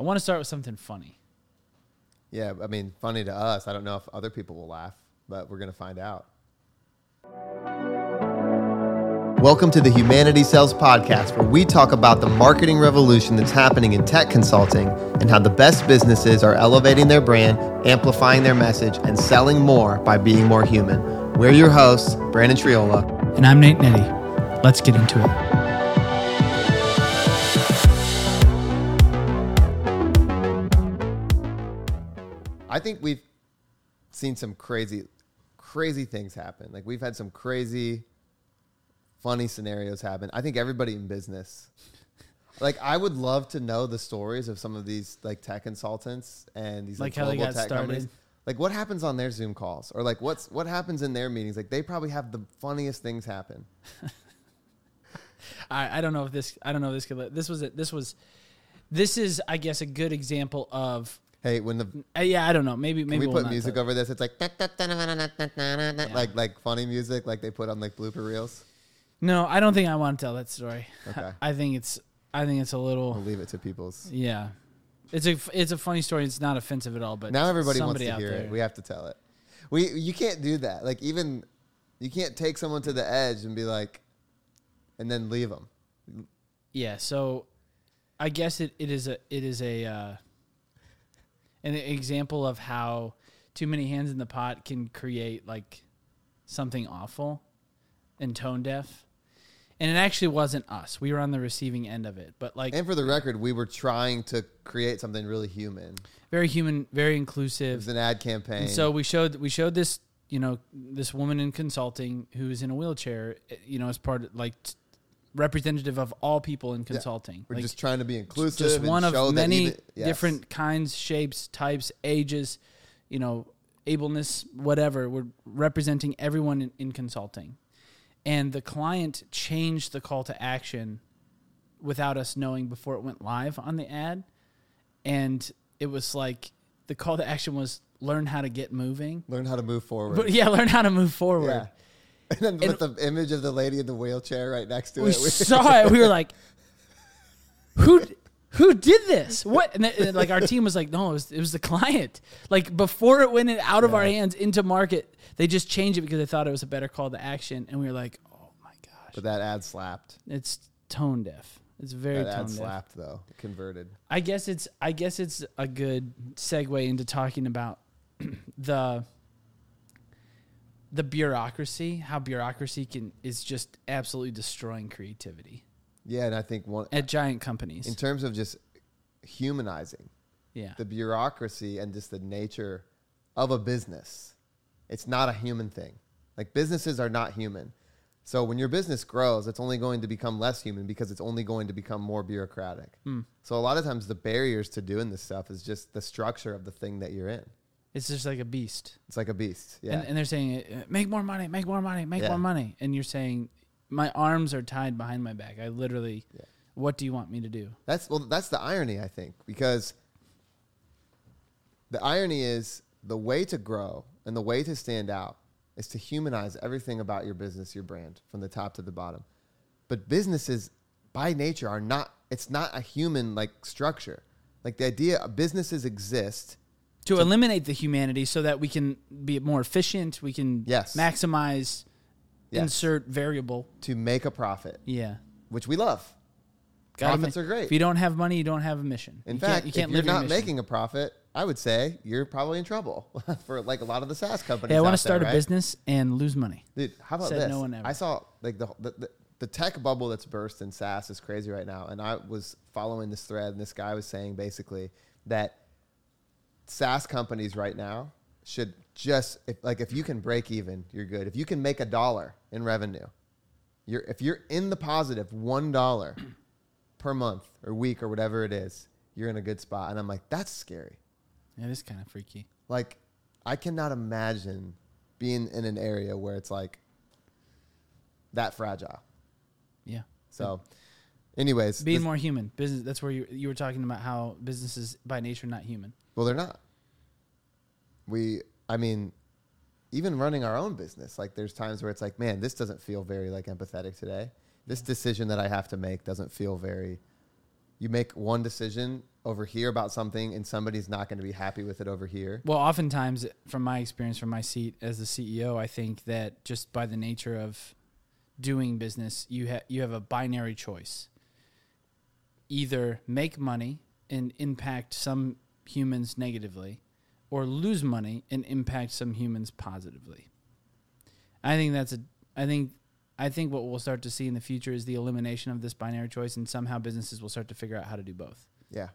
I want to start with something funny. Yeah, I mean, funny to us. I don't know if other people will laugh, but we're going to find out. Welcome to the Humanity Sales Podcast, where we talk about the marketing revolution that's happening in tech consulting and how the best businesses are elevating their brand, amplifying their message, and selling more by being more human. We're your hosts, Brandon Triola. And I'm Nate Nettie. Let's get into it. Think we've seen some crazy, crazy things happen. Like we've had some crazy, funny scenarios happen. I think everybody in business, like I would love to know the stories of some of these like tech consultants and these Like like, how they global got tech companies. Like what happens on their Zoom calls, or like what's what happens in their meetings? Like they probably have the funniest things happen. I, I don't know if this I don't know if this could this was a, this was this is I guess a good example of Hey, when the uh, yeah I don't know maybe maybe we we'll put not music over this? It's like like like funny music, like they put on like blooper reels. no I don't think I want to tell that story Okay. I think it's I think it's a We'll little leave it to people's. yeah it's a it's a funny story it's not offensive at all but now everybody wants somebody to out hear there, it. We have to tell it. We you can't do that. Like even you can't take someone to the edge and be like, and then leave them. Yeah, so I guess it, it is a it is a uh, an example of how too many hands in the pot can create like something awful and tone deaf. And it actually wasn't us. We were on the receiving end of it. But like And for the record, we were trying to create something really human. very human, very inclusive. It was an ad campaign. And so we showed we showed this, you know, this woman in consulting who's in a wheelchair, eh, you know, as part of like representative of all people in consulting. we're Like, just trying to be inclusive. just one of many even- yes. different kinds, shapes, types, ages, you know, ableness, whatever. We're representing everyone in, in consulting. And the client changed the call to action without us knowing before it went live on the ad. And it was like the call to action was learn how to get moving. Learn how to move forward. But yeah, learn how to move forward. yeah. And then with the image of the lady in the wheelchair right next to we it. saw it. We were like, who who did this? What? And, then, and like our team was like, no, it was, it was the client. Like before it went in- out of our hands into market, they just changed it because they thought it was a better call to action. And we were like, oh my gosh, but that ad slapped. it's tone deaf. It's very That tone ad deaf. slapped though. Converted. I guess it's I guess it's a good segue into talking about the the bureaucracy, how bureaucracy can is just absolutely destroying creativity Yeah, and I think one at giant companies. in terms of just humanizing yeah. the bureaucracy and just the nature of a business. It's not a human thing. Like businesses are not human. So when your business grows, it's only going to become less human because it's only going to become more bureaucratic. Hmm. So a lot of times the barriers to doing this stuff is just the structure of the thing that you're in. It's just like a beast. It's like a beast. Yeah. And, and they're saying, uh, make more money, make more money, make Yeah. more money. And you're saying, my arms are tied behind my back. I literally, Yeah. what do you want me to do? That's well that's the irony I think because the irony is the way to grow and the way to stand out is to humanize everything about your business, your brand from the top to the bottom. But businesses by nature are not it's not a human like structure. Like the idea businesses exist To eliminate the humanity so that we can be more efficient, we can Yes. maximize, Yes. insert variable. to make a profit, Yeah. which we love. Gotta Profits ma- are great. If you don't have money, you don't have a mission. In you fact, can't, you can't if live you're not mission. making a profit, I would say you're probably in trouble for like a lot of the SaaS companies. Hey, I want to start there, a right? business and lose money. Dude, how about Said this? no one ever. I saw like the, the the the tech bubble that's burst in SaaS is crazy right now, and I was following this thread, and this guy was saying basically that SaaS companies right now should just if, like if you can break even, you're good. If you can make a dollar in revenue, you're if you're in the positive one dollar per month or week or whatever it is, you're in a good spot. And I'm like, that's scary. Yeah, it is kind of freaky. Like, I cannot imagine being in an area where it's like that fragile. Yeah. So, anyways, Being more human. Business that's where you you were talking about how businesses by nature not human. Well, they're not. We, I mean, even running our own business, like there's times where it's like, man, this doesn't feel very like empathetic today. This decision that I have to make doesn't feel very you make one decision over here about something and somebody's not going to be happy with it over here. Well, oftentimes, from my experience, from my seat as the CEO, I think that just by the nature of doing business, you have you have a binary choice: either make money and impact some humans negatively, or lose money and impact some humans positively. I think that's a. I think. I think what we'll start to see in the future is the elimination of this binary choice, and somehow businesses will start to figure out how to do both. Yeah.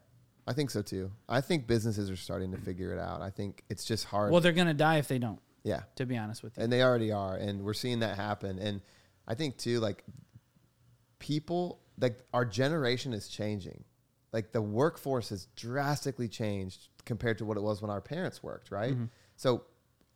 I think so too. I think businesses are starting to figure it out. I think it's just hard. Well, they're going to die if they don't. yeah. To be honest with you, and they already are and we're seeing that happen and i think too like people like our generation is changing like the workforce has drastically changed compared to what it was when our parents worked right Mm-hmm. so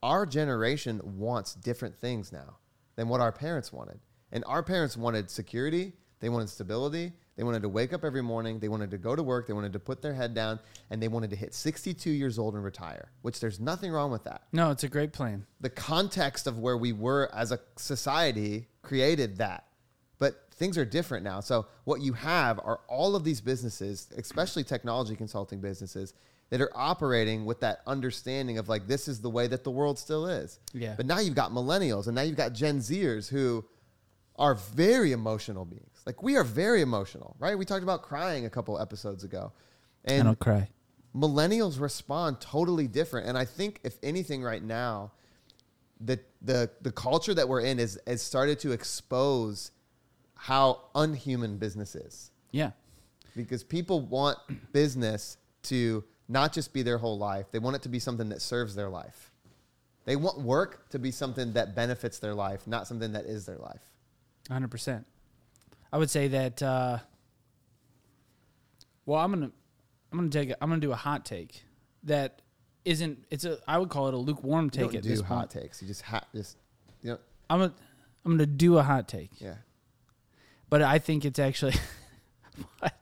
our generation wants different things now than what our parents wanted and our parents wanted security they wanted stability they wanted to wake up every morning they wanted to go to work they wanted to put their head down and they wanted to hit 62 years old and retire which there's nothing wrong with that no, it's a great plan. the context of where we were as a society created that. But things are different now. So what you have are all of these businesses, especially technology consulting businesses, that are operating with that understanding of like this is the way that the world still is. Yeah. But now you've got millennials and now you've got Gen Zers who are very emotional beings. Like we are very emotional, right? We talked about crying a couple episodes ago. I And don't cry. millennials respond totally different and i think if anything right now the the the culture that we're in is has started to expose how unhuman business is Yeah. because people want business to not just be their whole life they want it to be something that serves their life they want work to be something that benefits their life not something that is their life 100%. I would say that uh well, I'm going to I'm going to take a, I'm going to do a hot take that isn't it's a I would call it a lukewarm you take don't at do hot point. takes you just ha- just you know I'm a, I'm going to do a hot take. yeah But I think it's actually what?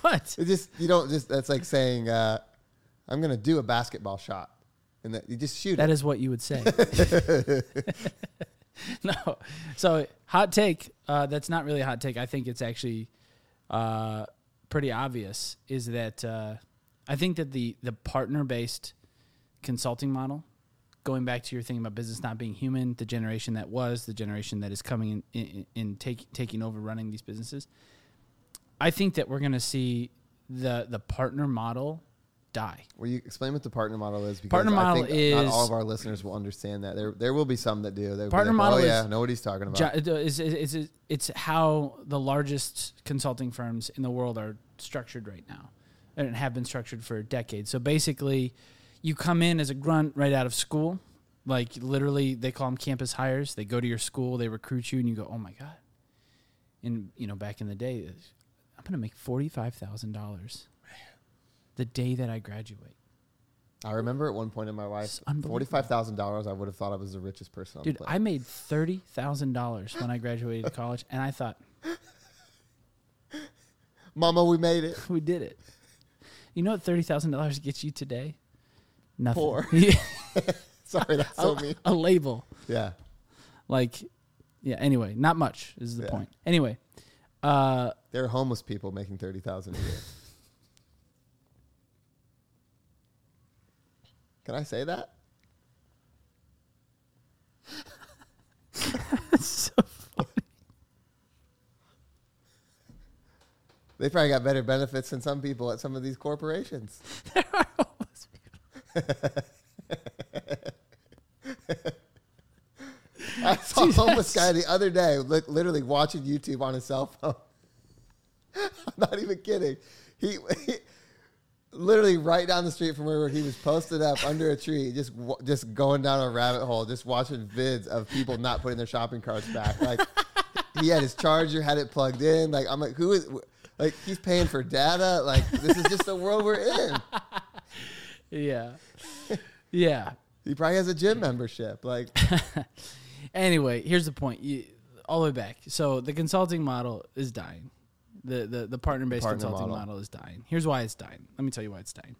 what? It just you don't just that's like saying uh, I'm gonna do a basketball shot and that you just shoot That it. is what you would say. no. So hot take. Uh, that's not really a hot take. I think it's actually uh, pretty obvious. Is that uh, I think that the the partner based consulting model, going back to your thing about business not being human, the generation that was, the generation that is coming in, in, in take, taking over running these businesses. I think that we're going to see the the partner model die. Will you explain what the partner model is? Because Partner I model think not all of our listeners will understand that. There there will be some that do. They'll Partner like, model Oh yeah, is- know what he's talking about. Jo- uh, It's, it's, it's, it's how the largest consulting firms in the world are structured right now and have been structured for decades. So basically, you come in as a grunt right out of school. Like literally, they call them campus hires. They go to your school, they recruit you, and you go, "Oh my god!" And you know, back in the day, I'm going to make forty five thousand dollars the day that I graduate. I remember at one point in my life, It's unbelievable. forty five thousand dollars. I would have thought I was the richest person on Dude, the I made thirty thousand dollars when I graduated college, and I thought, Mama, we made it. We did it. You know what thirty thousand dollars gets you today? Nothing. Poor. Sorry, that's so a, mean. a label. Yeah. Like, yeah. Anyway, not much is the Yeah. point. Anyway, uh, There are homeless people making thirty thousand a year. Can I say that? That's so funny. They probably got better benefits than some people at some of these corporations. I saw a homeless guy the other day, li- literally watching YouTube on his cell phone. I'm not even kidding. He, he literally right down the street from where he was posted up under a tree, just just going down a rabbit hole, just watching vids of people not putting their shopping carts back. Like he had his charger, had it plugged in. Like I'm like, who is? Like he's paying for data. Like this is just the world we're in. Yeah, yeah. He probably has a gym membership. Like Anyway, here's the point. You, all the way back. So the consulting model is dying. The the, the partner based Partner consulting model. model. is dying. Here's why it's dying. Let me tell you why it's dying.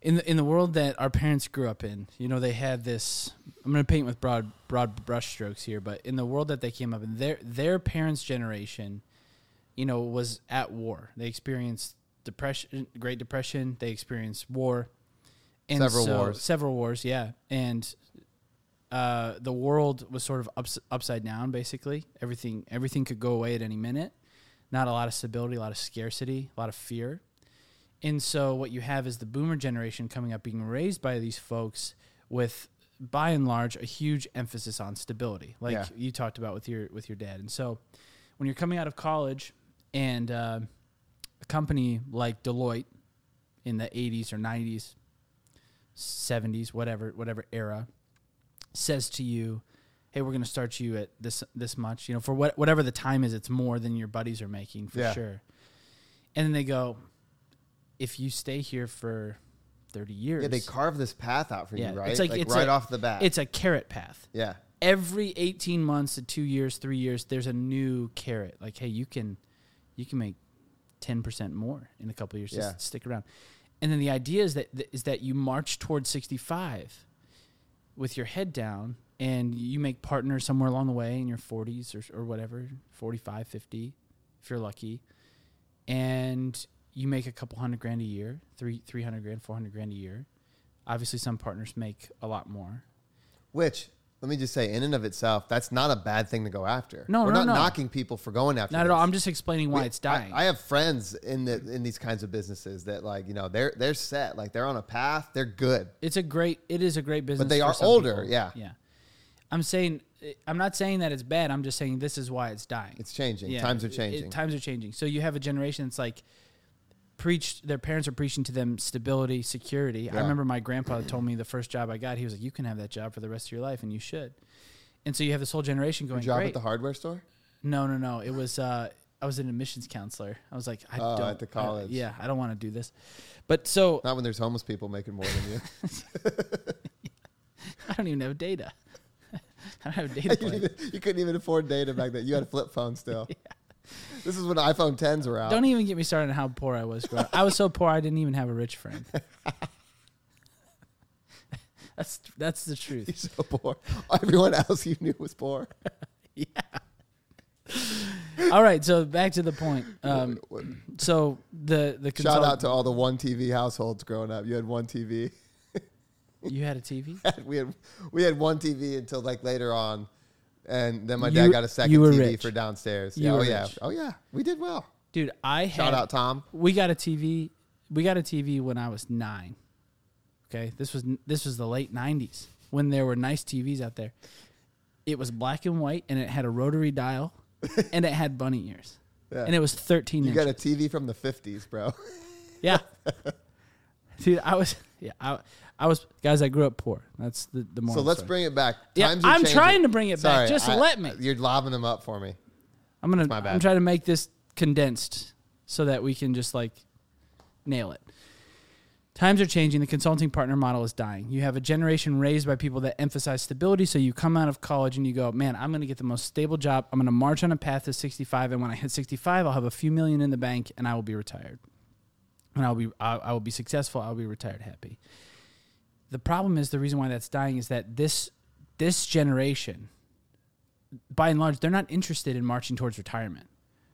In the in the world that our parents grew up in, you know, they had this. I'm going to paint with broad broad brushstrokes here, but in the world that they came up in, their their parents' generation, you know, was at war. They experienced depression, Great Depression. They experienced war, and Several so- wars. Several wars, yeah. And uh, the world was sort of ups, upside down. Basically, everything everything could go away at any minute. Not a lot of stability, a lot of scarcity, a lot of fear. And so what you have is the boomer generation coming up being raised by these folks with by and large a huge emphasis on stability like Yeah. you talked about with your with your dad and so when you're coming out of college and uh, a company like deloitte in the 80s or 90s 70s whatever whatever era says to you hey we're going to start you at this this much you know for what whatever the time is it's more than your buddies are making for Yeah. sure and then they go if you stay here for 30 years Yeah, they carve this path out for Yeah, you, right? it's like- it's right a- off the bat. it's a carrot path yeah. every 18 months to 2 years 3 years there's a new carrot like hey you can you can make 10% more in a couple of years. Yeah. just stick around. And then the idea is that is that you march towards 65 with your head down and you make partners somewhere along the way in your 40s or, or whatever 45 50 if you're lucky. And you make a couple hundred grand a year three 300 grand 400 grand a year. Obviously some partners make a lot more. Which let me just say, in and of itself, that's not a bad thing to go after. No, we're no, not no. knocking people for going after. not at all i'm just explaining why We- it's dying I, I have friends in the in these kinds of businesses that like you know they're they're set, like they're on a path, they're good. It's a great. It is a great business. But they are older, people. yeah. yeah. I'm saying. I'm not saying that it's bad. I'm just saying this is why it's dying. It's changing. Yeah, Times are it- it- changing. times are changing. So you have a generation that's like preached. Their parents are preaching to them stability, security. I remember my grandpa told me the first job I got. He was like, "You can have that job for the rest of your life, and you should." And so you have this whole generation going. Your job Great. at the hardware store. no, no, no. It was. Uh, I was an admissions counselor. I was like, I Oh, don't. at the I- college. yeah, I don't want to do this. But so Not when there's homeless people making more than you. I don't even have data. I don't have data you, even- you couldn't even afford data back then. You had a flip phone still. This is when iPhone 10s were out. Don't even get me started on how poor I was growing up. I was so poor I didn't even have a rich friend. that's that's the You're truth. so poor. Everyone else you knew was poor. Yeah. All right, so back to the point. Um, so the the Shout out to all the one TV households growing up. You had one TV. you had a TV. we had we had one TV until like later on, and then my You- dad got a second you were TV rich. for downstairs. You yeah, were oh yeah, rich. oh yeah, we did well. Dude, I had Shout out Tom. we got a TV. We got a TV when I was nine. Okay, this was this was the late '90s when there were nice TVs out there. It was black and white, and it had a rotary dial, and it had bunny ears, Yeah. and it was 13 You inches. got a TV from the fifties, bro. yeah, dude, I was yeah, I, I was guys. I grew up poor. That's the the more. so let's bring it back. Yeah, Times are I'm changing. trying to bring it back. Just I- let me. You're lobbing them up for me. I'm gonna. my bad. I'm trying to make this condensed so that we can just like nail it. Times are changing. The consulting partner model is dying. You have a generation raised by people that emphasize stability. So you come out of college and you go, man, I'm going to get the most stable job. I'm going to march on a path to 65, and when I hit 65, I'll have a few million in the bank, and I will be retired. And I'll be, I, I will be successful. I'll be retired happy. The problem is the reason why that's dying is that this this generation, by and large, they're not interested in marching towards retirement.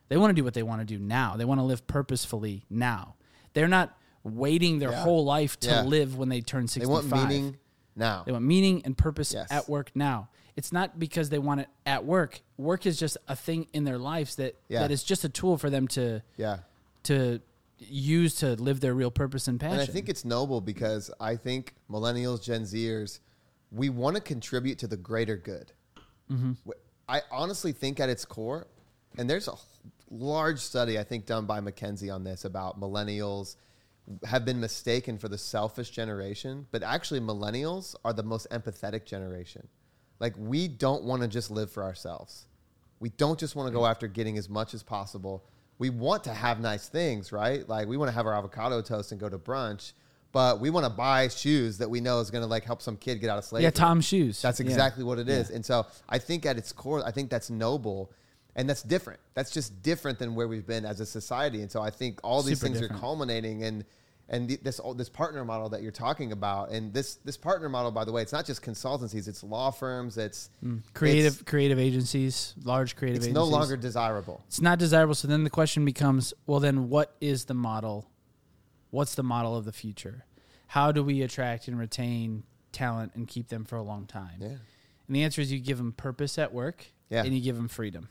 They want to do what they want to do now. They want to live purposefully now. They're not waiting their Yeah. whole life to Yeah. live when they turn They 65. want meaning now. They want meaning and purpose Yes. at work now. It's not because they want it at work. Work is just a thing in their lives that Yeah. that is just a tool for them to Yeah. to use to live their real purpose and passion. And I think it's noble because I think millennials, Gen Zers, we want to contribute to the greater good. Mm-hmm. I honestly think at its core, and there's a large study I think done by McKinsey on this about millennials have been mistaken for the selfish generation, but actually millennials are the most empathetic generation. Like we don't want to just live for ourselves. We don't just want to go after getting as much as possible. We want to have nice things, right? Like we want to have our avocado toast and go to brunch, but we want to buy shoes that we know is going to like help some kid get out of slavery. yeah, Tom shoes. That's Yeah. exactly what it is. And so I think at its core, I think that's noble and that's different. That's just different than where we've been as a society. And so I think all these Super things different. are culminating and and the, this this partner model that you're talking about, and this this partner model, by the way, it's not just consultancies, it's law firms, it's hmm. creative it's, creative agencies, large creative agencies. it's agencies. no longer desirable. it's not desirable. So then the question becomes, well, then what is the model? What's the model of the future? How do we attract and retain talent and keep them for a long time? Yeah, And the answer is you give them purpose at work Yeah. and you give them freedom.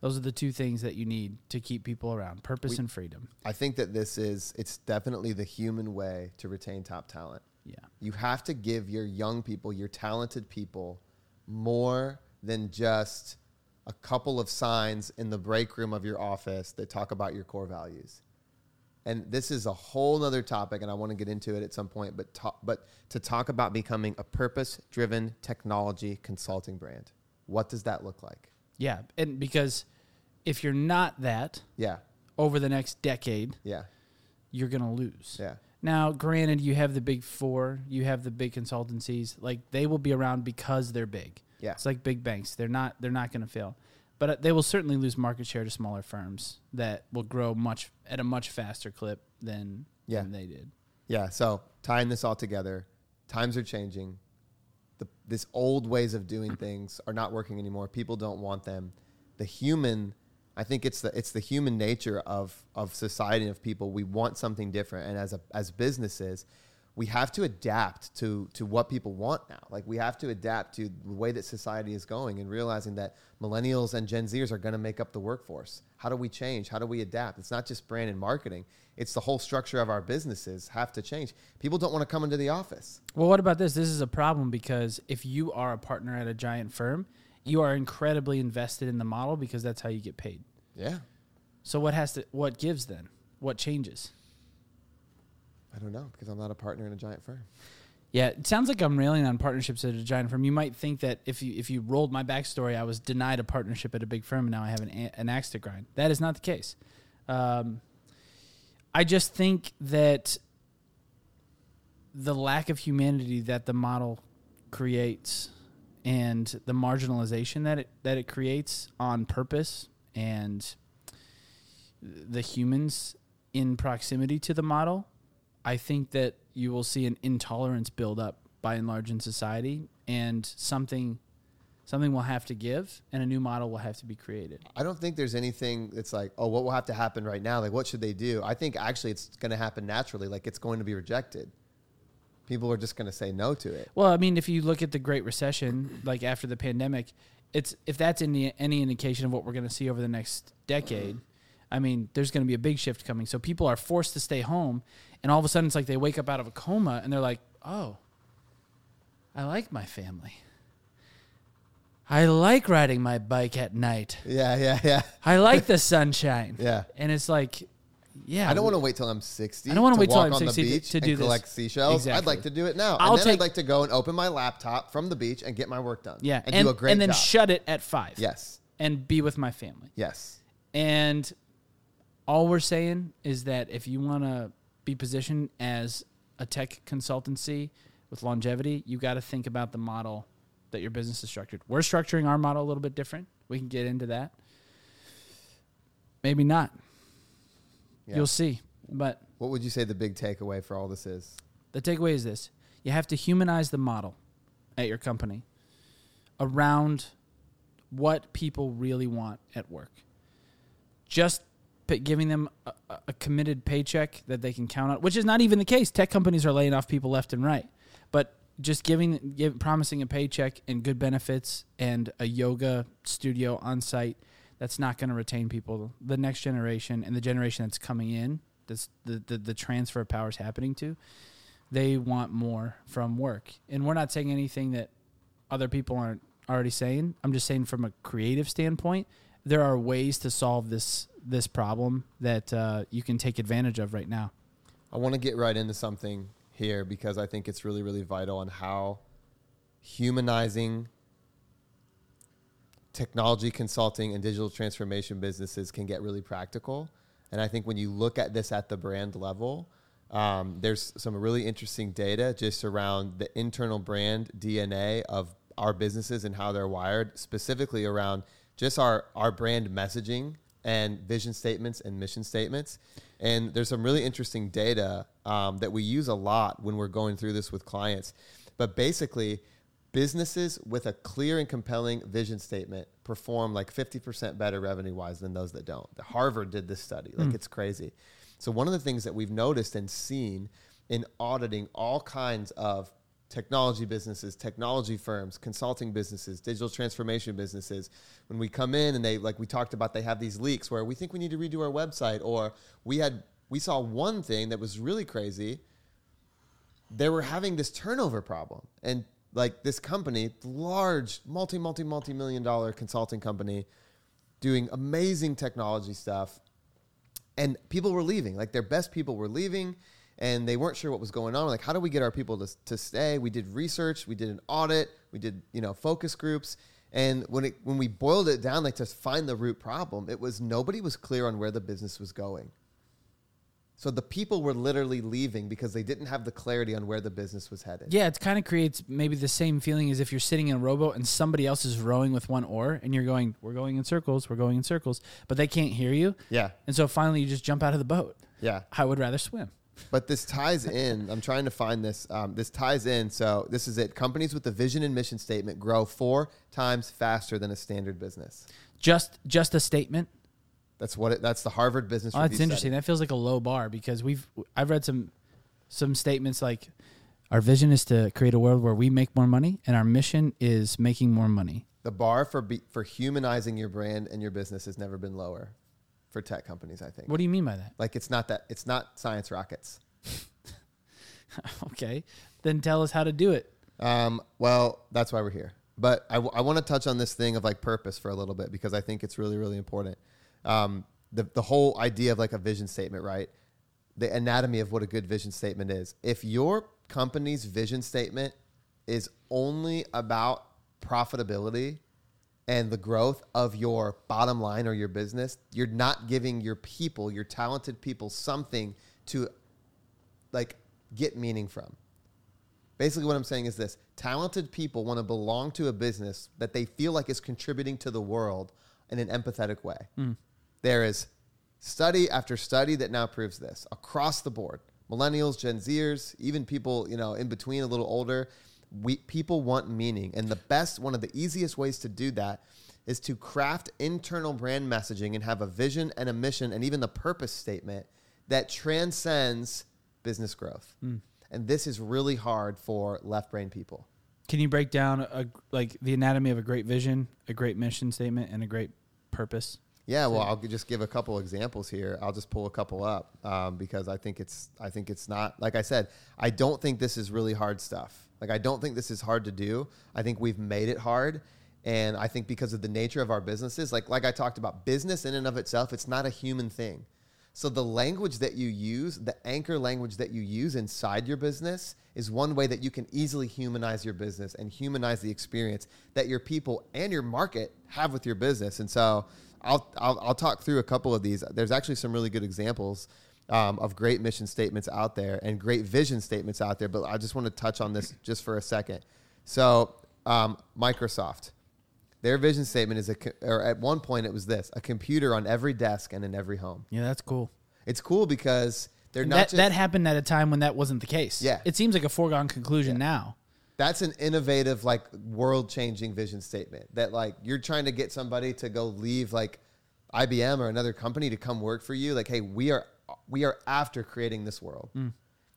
Those are the two things that you need to keep people around purpose We- and freedom. I think that this is it's definitely the human way to retain top talent. Yeah. You have to give your young people, your talented people, more than just a couple of signs in the break room of your office that talk about your core values. And this is a whole other topic, and I want to get into it at some point. But ta- but to talk about becoming a purpose-driven technology consulting brand, what does that look like? Yeah. And because if you're not that Yeah, over the next decade, yeah, you're going to lose. yeah, Now, granted, you have the big four, you have the big consultancies. Like they will be around because they're big. yeah. It's like big banks. They're not. They're not going to fail, but uh, they will certainly lose market share to smaller firms that will grow much at a much faster clip than Yeah. than they did. Yeah. So tying this all together, times are changing. The, this old ways of doing things are not working anymore. People don't want them. The human, I think it's the it's the human nature of of society and of people. We want something different, and as a as businesses, we have to adapt to to what people want now. Like we have to adapt to the way that society is going, and realizing that millennials and Gen Zers are going to make up the workforce. How do we change? How do we adapt? It's not just brand and marketing. It's the whole structure of our businesses have to change. People don't want to come into the office. Well, what about this? This is a problem because if you are a partner at a giant firm, you are incredibly invested in the model because that's how you get paid. Yeah. So what has to what gives then? What changes? I don't know because I'm not a partner in a giant firm. Yeah, it sounds like I'm railing on partnerships at a giant firm. You might think that if you if you rolled my backstory, I was denied a partnership at a big firm, and now I have an an axe to grind. That is not the case. Um, I just think that the lack of humanity that the model creates and the marginalization that it that it creates on purpose and the humans in proximity to the model, I think that you will see an intolerance build up by and large in society, and something something will have to give, and a new model will have to be created. I don't think there's anything that's like, oh, what will have to happen right now? Like, what should they do? I think actually it's going to happen naturally. Like, it's going to be rejected. People are just going to say no to it. Well, I mean, if you look at the Great Recession, like after the pandemic, it's if that's any any indication of what we're going to see over the next decade. I mean, there's going to be a big shift coming. So people are forced to stay home, and all of a sudden, it's like they wake up out of a coma and they're like, "Oh, I like my family. I like riding my bike at night. Yeah, yeah, yeah. I like the sunshine." Yeah. and it's like, yeah, I don't want to wait till I'm 60. I don't wanna wait till walk I'm on 60 the to- beach to do and this. collect seashells. I'd like to do it now. I'll and then take- I'd like to go and open my laptop from the beach and get my work done. yeah, and, and do a great and then job. shut it at five. yes, and be with my family. yes. And all we're saying is that if you want to be positioned as a tech consultancy with longevity, you got to think about the model that your business is structured. We're structuring our model a little bit different. We can get into that. Maybe not. Yeah. You'll see. But What would you say the big takeaway for all this is? the takeaway is this you have to humanize the model at your company around what people really want at work. Just giving them a, a- committed paycheck that they can count on, which is not even the case. Tech companies are laying off people left and right. But just giving, give, promising a paycheck and good benefits and a yoga studio on site, that's not going to retain people. The next generation and the generation that's coming in, this, the, the, the transfer of power is happening to, they want more from work. And we're not saying anything that other people aren't already saying. I'm just saying from a creative standpoint, there are ways to solve this this problem that uh, you can take advantage of right now. I want to get right into something here because I think it's really, really vital on how humanizing technology consulting and digital transformation businesses can get really practical. And I think when you look at this at the brand level, um, there's some really interesting data just around the internal brand DNA of our businesses and how they're wired, specifically around just our, our brand messaging and vision statements and mission statements. And there's some really interesting data um, that we use a lot when we're going through this with clients. But basically, businesses with a clear and compelling vision statement perform like 50% better revenue wise than those that don't. Harvard did this study. Like it's crazy. So, one of the things that we've noticed and seen in auditing all kinds of technology businesses, technology firms, consulting businesses, digital transformation businesses. When we come in and they like we talked about they have these leaks where we think we need to redo our website or we had we saw one thing that was really crazy. They were having this turnover problem and like this company, large multi multi multi million dollar consulting company doing amazing technology stuff and people were leaving. Like their best people were leaving and they weren't sure what was going on. Like, how do we get our people to, to stay? We did research, we did an audit, we did you know focus groups, and when it when we boiled it down, like to find the root problem, it was nobody was clear on where the business was going. So the people were literally leaving because they didn't have the clarity on where the business was headed. Yeah, it kind of creates maybe the same feeling as if you're sitting in a rowboat and somebody else is rowing with one oar and you're going, we're going in circles, we're going in circles, but they can't hear you. Yeah. And so finally you just jump out of the boat. Yeah. I would rather swim. But this ties in. I'm trying to find this. Um, this ties in. So this is it. Companies with a vision and mission statement grow four times faster than a standard business. Just just a statement. That's what it. That's the Harvard Business. Oh, that's interesting. study. That feels like a low bar because we've I've read some some statements like our vision is to create a world where we make more money and our mission is making more money. The bar for be, for humanizing your brand and your business has never been lower for tech companies. I think. What do you mean by that? Like it's not that. It's not science rockets. okay. Then tell us how to do it. Um, well, that's why we're here. But I, w- I want to touch on this thing of like purpose for a little bit because I think it's really, really important. Um, the, the whole idea of like a vision statement, right? The anatomy of what a good vision statement is. If your company's vision statement is only about profitability and the growth of your bottom line or your business, you're not giving your people, your talented people, something to like get meaning from. Basically, what I'm saying is this talented people want to belong to a business that they feel like is contributing to the world in an empathetic way. Hmm. There is study after study that now proves this across the board. Millennials, Gen Zers, even people, you know, in between a little older, we people want meaning. And the best, one of the easiest ways to do that is to craft internal brand messaging and have a vision and a mission and even the purpose statement that transcends business growth. And this is really hard for left brain people. Can you break down a, like the anatomy of a great vision, a great mission statement, and a great purpose? Yeah, well, I'll just give a couple examples here. I'll just pull a couple up um, because I think it's I think it's not like I said. I don't think this is really hard stuff. Like I don't think this is hard to do. I think we've made it hard, and I think because of the nature of our businesses, like like I talked about, business in and of itself, it's not a human thing. So the language that you use, the anchor language that you use inside your business, is one way that you can easily humanize your business and humanize the experience that your people and your market have with your business. And so I'll, I'll, I'll talk through a couple of these. There's actually some really good examples um, of great mission statements out there and great vision statements out there, but I just want to touch on this just for a second. So, um, Microsoft, their vision statement is a, co- or at one point it was this a computer on every desk and in every home. Yeah, that's cool. It's cool because they're And not that, just, that happened at a time when that wasn't the case. Yeah. It seems like a foregone conclusion now. that's an innovative like world changing vision statement that like you're trying to get somebody to go leave like IBM or another company to come work for you like hey we are we are after creating this world.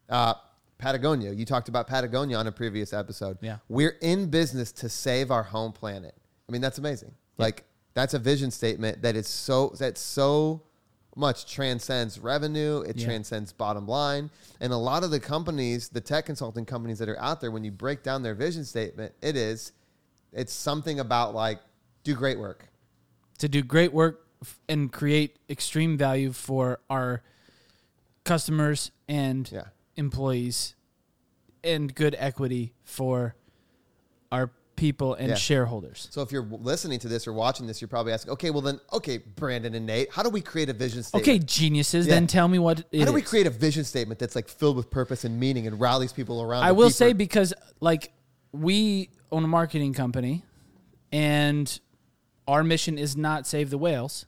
Uh, Patagonia you talked about Patagonia on a previous episode. Yeah. we're in business to save our home planet. I mean that's amazing. Like that's a vision statement that is so that's so much transcends revenue it Yeah. transcends bottom line. And a lot of the companies the tech consulting companies that are out there when you break down their vision statement it is it's something about like do great work. To do great work and create extreme value for our customers and Yeah. employees and good equity for our people and Yeah. shareholders. so if you're listening to this or watching this you're probably asking okay well then okay brandon and nate how do we create a vision statement Okay, geniuses, Yeah. then tell me what it how do we create a vision statement that's like filled with purpose and meaning and rallies people around I will deeper- say because like we own a marketing company and our mission is not save the whales.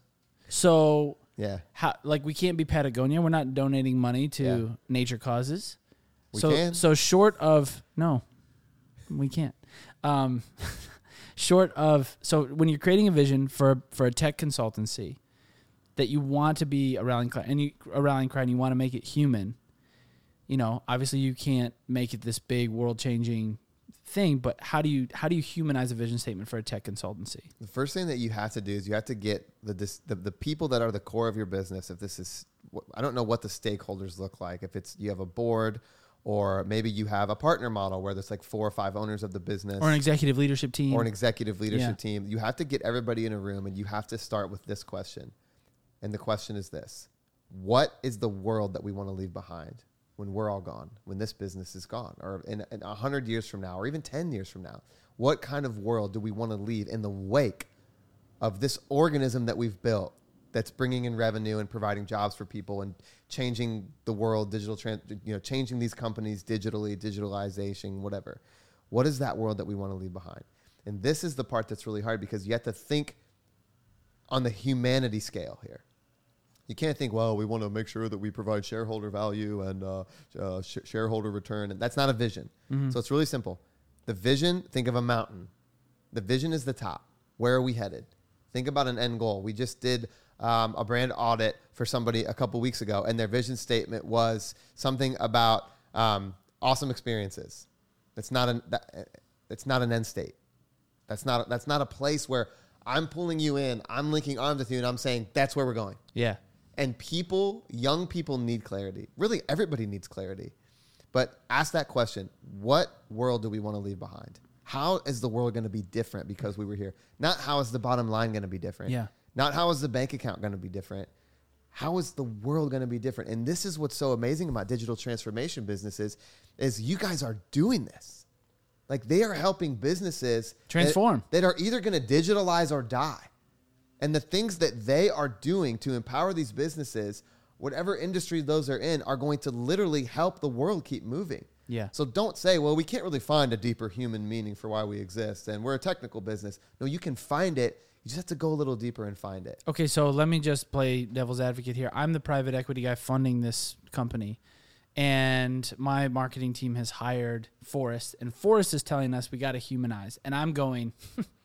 So Yeah. How like we can't be Patagonia. We're not donating money to Yeah. nature causes. We so can. so short of no, we can't. Um, short of so when you're creating a vision for for a tech consultancy that you want to be a rallying cry and you a rallying cry and you want to make it human. You know, obviously you can't make it this big world changing thing, but how do you how do you humanize a vision statement for a tech consultancy? The first thing that you have to do is you have to get the the, the people that are the core of your business. If this is, I don't know what the stakeholders look like. If it's you have a board, or maybe you have a partner model where there's like four or five owners of the business, Or an executive leadership team. or an executive leadership Yeah. team. You have to get everybody in a room, and you have to start with this question. And the question is this: What is the world that we want to leave behind when we're all gone, when this business is gone, or in in a hundred years from now, or even ten years from now? What kind of world do we want to leave in the wake of this organism that we've built? That's bringing in revenue and providing jobs for people and changing the world, digital, tran- you know, changing these companies digitally, digitalization, whatever. What is that world that we want to leave behind? And this is the part that's really hard because you have to think on the humanity scale here. You can't think, well, we want to make sure that we provide shareholder value and uh, uh, sh- shareholder return. And that's not a vision. So it's really simple. The vision, think of a mountain. The vision is the top. Where are we headed? Think about an end goal. We just did um, a brand audit for somebody a couple weeks ago, and their vision statement was something about um, awesome experiences. That's not an that, it's not an end state. That's not that's not a place where I'm pulling you in, I'm linking arms with you, and I'm saying that's where we're going. yeah. And people, young people need clarity. Really, everybody needs clarity. But ask that question what world do we want to leave behind? How is the world going to be different because we were here? Not how is the bottom line going to be different? Yeah. Not how is the bank account going to be different? How is the world going to be different? And this is what's so amazing about digital transformation businesses is you guys are doing this. Like they are helping businesses that- Transform. that are either going to digitalize or die. And the things that they are doing to empower these businesses, whatever industry those are in, are going to literally help the world keep moving. Yeah. So don't say, well, we can't really find a deeper human meaning for why we exist and we're a technical business. No, you can find it. You just have to go a little deeper and find it. Okay, so let me just play devil's advocate here. I'm the private equity guy funding this company, and my marketing team has hired Forrest, and Forrest is telling us we got to humanize, and I'm going.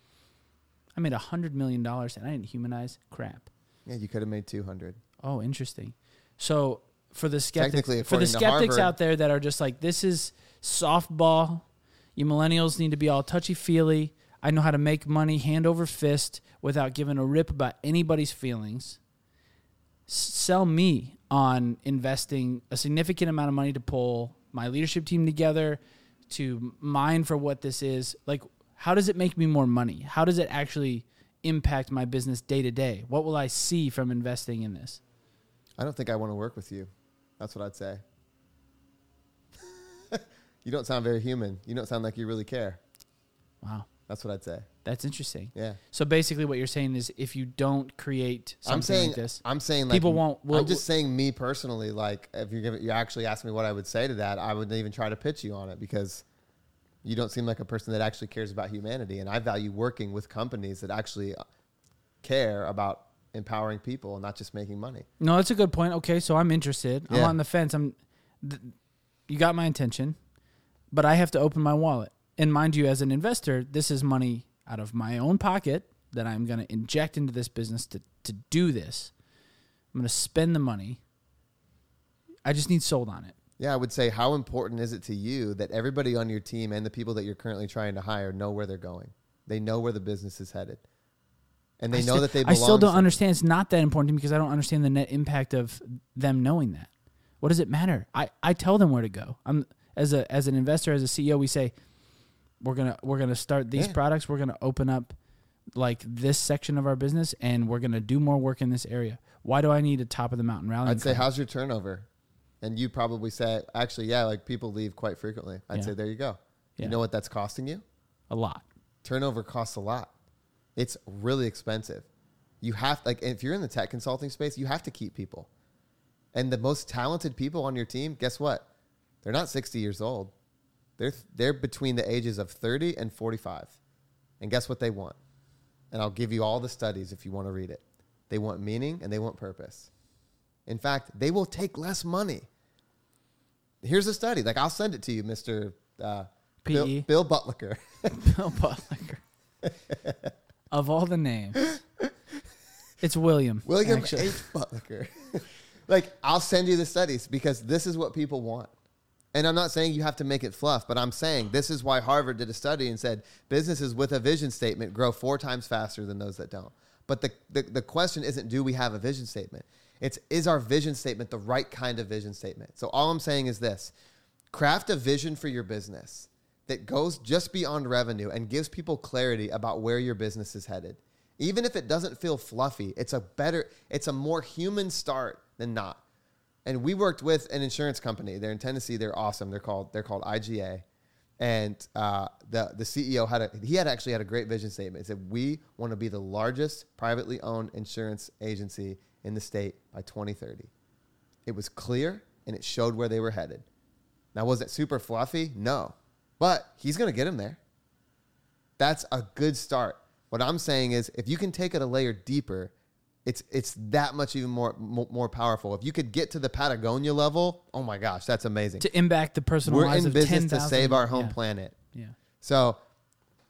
I made a hundred million dollars, and I didn't humanize crap. Yeah, you could have made 200. Oh, interesting. So for the skeptics, for the skeptics Harvard- out there that are just like, this is softball. You millennials need to be all touchy feely. I know how to make money hand over fist without giving a rip about anybody's feelings. S- sell me on investing a significant amount of money to pull my leadership team together, to mine for what this is. Like, how does it make me more money? How does it actually impact my business day to day? What will I see from investing in this? I don't think I want to work with you. That's what I'd say. you don't sound very human. You don't sound like you really care. Wow. That's what I'd say. That's interesting. Yeah. So basically, what you're saying is, if you don't create something I'm saying like this, I'm saying like people won't- will- I'm just saying me personally. Like if you're giving, you actually asked me what I would say to that, I wouldn't even try to pitch you on it because you don't seem like a person that actually cares about humanity. And I value working with companies that actually care about empowering people and not just making money. no, that's a good point. Okay, so I'm interested. I'm on the fence. I'm. Th- you got my intention, but I have to open my wallet. And mind you, as an investor, this is money out of my own pocket that I'm going to inject into this business to to do this. I'm going to spend the money. I just need sold on it. Yeah, I would say how important is it to you that everybody on your team and the people that you're currently trying to hire know where they're going? They know where the business is headed. And they I know still- that they belong. I still don't understand. It's not that important to me because I don't understand the net impact of them knowing that. What does it matter? I, I tell them where to go. I'm as a as an investor, as a CEO, we say we're gonna we're gonna start these Yeah. products. We're gonna open up like this section of our business, and we're gonna do more work in this area. Why do I need a top of the mountain rally? I'd say, how's your turnover? And you probably say, actually, yeah, like people leave quite frequently. I'd Yeah. say, there you go. Yeah. You know what that's costing you? a lot. Turnover costs a lot. It's really expensive. You have, like, if you're in the tech consulting space, you have to keep people. And the most talented people on your team, guess what? They're not 60 years old. They're, they're between the ages of 30 and 45. And guess what they want? And I'll give you all the studies if you want to read it. they want meaning, and they want purpose. In fact, they will take less money. Here's a study. Like I'll send it to you, Mister uh, Bill. Bill Butlicker. Bill Butler. of all the names, it's William. William actually. H. Butlicker. like I'll send you the studies because this is what people want. And I'm not saying you have to make it fluff, but I'm saying this is why Harvard did a study and said businesses with a vision statement grow four times faster than those that don't. But the, the, the question isn't do we have a vision statement? It's is our vision statement the right kind of vision statement? So all I'm saying is this craft a vision for your business that goes just beyond revenue and gives people clarity about where your business is headed. Even if it doesn't feel fluffy, it's a better, it's a more human start than not. And we worked with an insurance company. They're in Tennessee. They're awesome. They're called they're called IGA. And uh, the the CEO had a he had actually had a great vision statement. He said we want to be the largest privately owned insurance agency in the state by 2030. It was clear and it showed where they were headed. Now was it super fluffy? No, but he's going to get him there. That's a good start. What I'm saying is, if you can take it a layer deeper, it's it's that much even more more powerful. If you could get to the Patagonia level, oh my gosh, that's amazing. to impact the personal We're in of business 10,000 to save our home yeah, planet. Yeah. So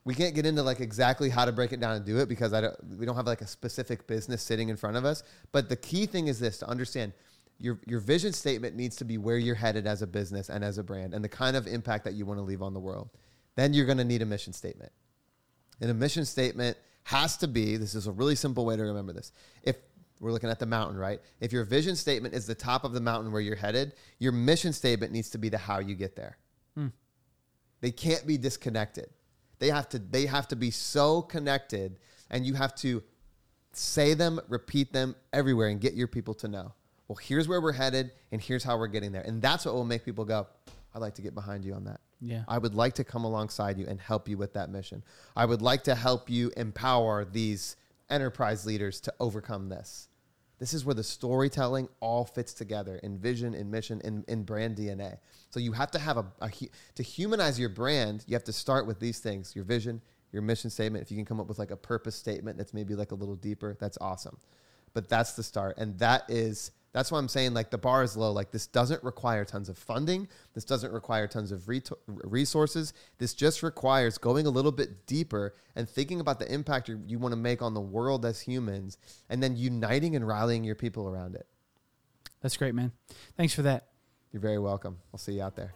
we can't get into like exactly how to break it down and do it because I don't, we don't have like a specific business sitting in front of us. But the key thing is this to understand your, your vision statement needs to be where you're headed as a business and as a brand and the kind of impact that you want to leave on the world. Then you're going to need a mission statement. And a mission statement has to be this is a really simple way to remember this. If we're looking at the mountain, right? If your vision statement is the top of the mountain where you're headed, your mission statement needs to be the how you get there. Hmm. They can't be disconnected. They have to they have to be so connected and you have to say them, repeat them everywhere and get your people to know. Well, here's where we're headed and here's how we're getting there. And that's what will make people go, I'd like to get behind you on that. Yeah. I would like to come alongside you and help you with that mission. I would like to help you empower these enterprise leaders to overcome this. This is where the storytelling all fits together in vision, in mission, in, in brand DNA. So you have to have a, a to humanize your brand. You have to start with these things: your vision, your mission statement. If you can come up with like a purpose statement that's maybe like a little deeper, that's awesome. But that's the start, and that is that's why I'm saying like the bar is low. Like this doesn't require tons of funding. This doesn't require tons of reto- resources. This just requires going a little bit deeper and thinking about the impact you, you want to make on the world as humans, and then uniting and rallying your people around it. That's great, man. Thanks for that. You're very welcome. I'll see you out there.